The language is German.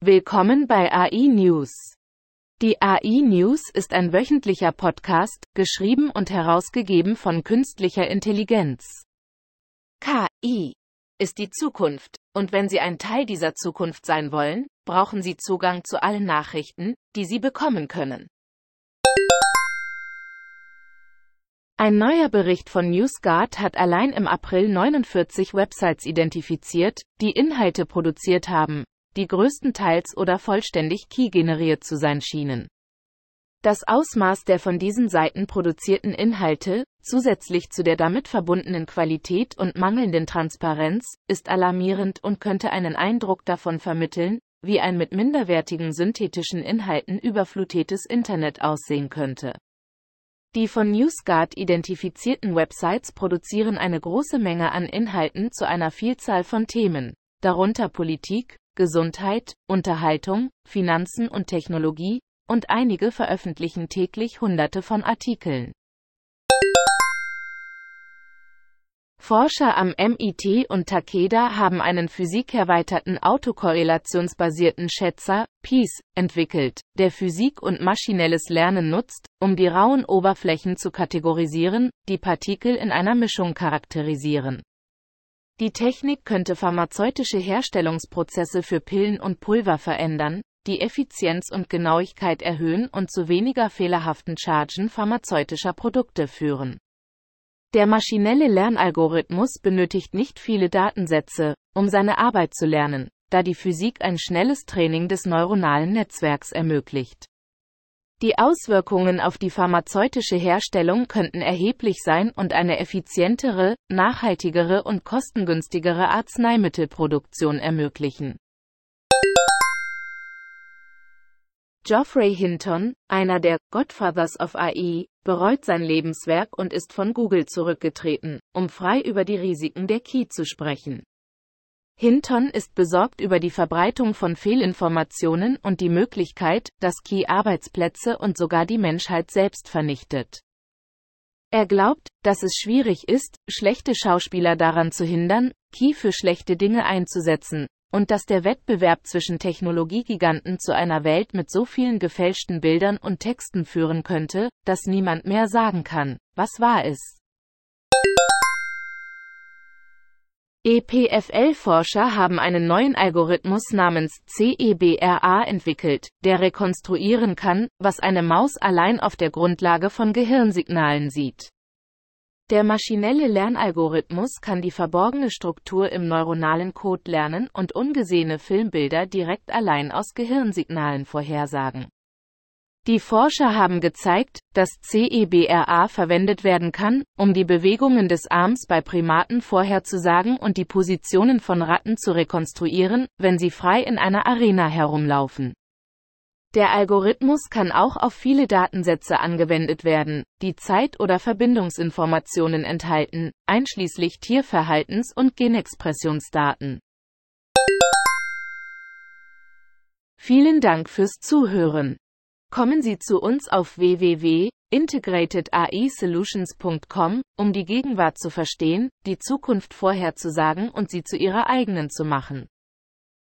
Willkommen bei AI News. Die AI News ist ein wöchentlicher Podcast, geschrieben und herausgegeben von künstlicher Intelligenz. KI ist die Zukunft, und wenn Sie ein Teil dieser Zukunft sein wollen, brauchen Sie Zugang zu allen Nachrichten, die Sie bekommen können. Ein neuer Bericht von NewsGuard hat allein im April 49 Websites identifiziert, die Inhalte produziert haben, die größtenteils oder vollständig Key generiert zu sein schienen. Das Ausmaß der von diesen Seiten produzierten Inhalte, zusätzlich zu der damit verbundenen Qualität und mangelnden Transparenz, ist alarmierend und könnte einen Eindruck davon vermitteln, wie ein mit minderwertigen synthetischen Inhalten überflutetes Internet aussehen könnte. Die von NewsGuard identifizierten Websites produzieren eine große Menge an Inhalten zu einer Vielzahl von Themen, darunter Politik, Gesundheit, Unterhaltung, Finanzen und Technologie, und einige veröffentlichen täglich Hunderte von Artikeln. Forscher am MIT und Takeda haben einen physikerweiterten autokorrelationsbasierten Schätzer, PEACE, entwickelt, der Physik und maschinelles Lernen nutzt, um die rauen Oberflächen zu kategorisieren, die Partikel in einer Mischung charakterisieren. Die Technik könnte pharmazeutische Herstellungsprozesse für Pillen und Pulver verändern, die Effizienz und Genauigkeit erhöhen und zu weniger fehlerhaften Chargen pharmazeutischer Produkte führen. Der maschinelle Lernalgorithmus benötigt nicht viele Datensätze, um seine Arbeit zu lernen, da die Physik ein schnelles Training des neuronalen Netzwerks ermöglicht. Die Auswirkungen auf die pharmazeutische Herstellung könnten erheblich sein und eine effizientere, nachhaltigere und kostengünstigere Arzneimittelproduktion ermöglichen. Geoffrey Hinton, einer der Godfathers of AI, bereut sein Lebenswerk und ist von Google zurückgetreten, um frei über die Risiken der Key zu sprechen. Hinton ist besorgt über die Verbreitung von Fehlinformationen und die Möglichkeit, dass Key Arbeitsplätze und sogar die Menschheit selbst vernichtet. Er glaubt, dass es schwierig ist, schlechte Schauspieler daran zu hindern, Key für schlechte Dinge einzusetzen, und dass der Wettbewerb zwischen Technologiegiganten zu einer Welt mit so vielen gefälschten Bildern und Texten führen könnte, dass niemand mehr sagen kann, was wahr ist. EPFL-Forscher haben einen neuen Algorithmus namens CEBRA entwickelt, der rekonstruieren kann, was eine Maus allein auf der Grundlage von Gehirnsignalen sieht. Der maschinelle Lernalgorithmus kann die verborgene Struktur im neuronalen Code lernen und ungesehene Filmbilder direkt allein aus Gehirnsignalen vorhersagen. Die Forscher haben gezeigt, dass CEBRA verwendet werden kann, um die Bewegungen des Arms bei Primaten vorherzusagen und die Positionen von Ratten zu rekonstruieren, wenn sie frei in einer Arena herumlaufen. Der Algorithmus kann auch auf viele Datensätze angewendet werden, die Zeit- oder Verbindungsinformationen enthalten, einschließlich Tierverhaltens- und Genexpressionsdaten. Vielen Dank fürs Zuhören. Kommen Sie zu uns auf www.integratedai-solutions.com, um die Gegenwart zu verstehen, die Zukunft vorherzusagen und sie zu Ihrer eigenen zu machen.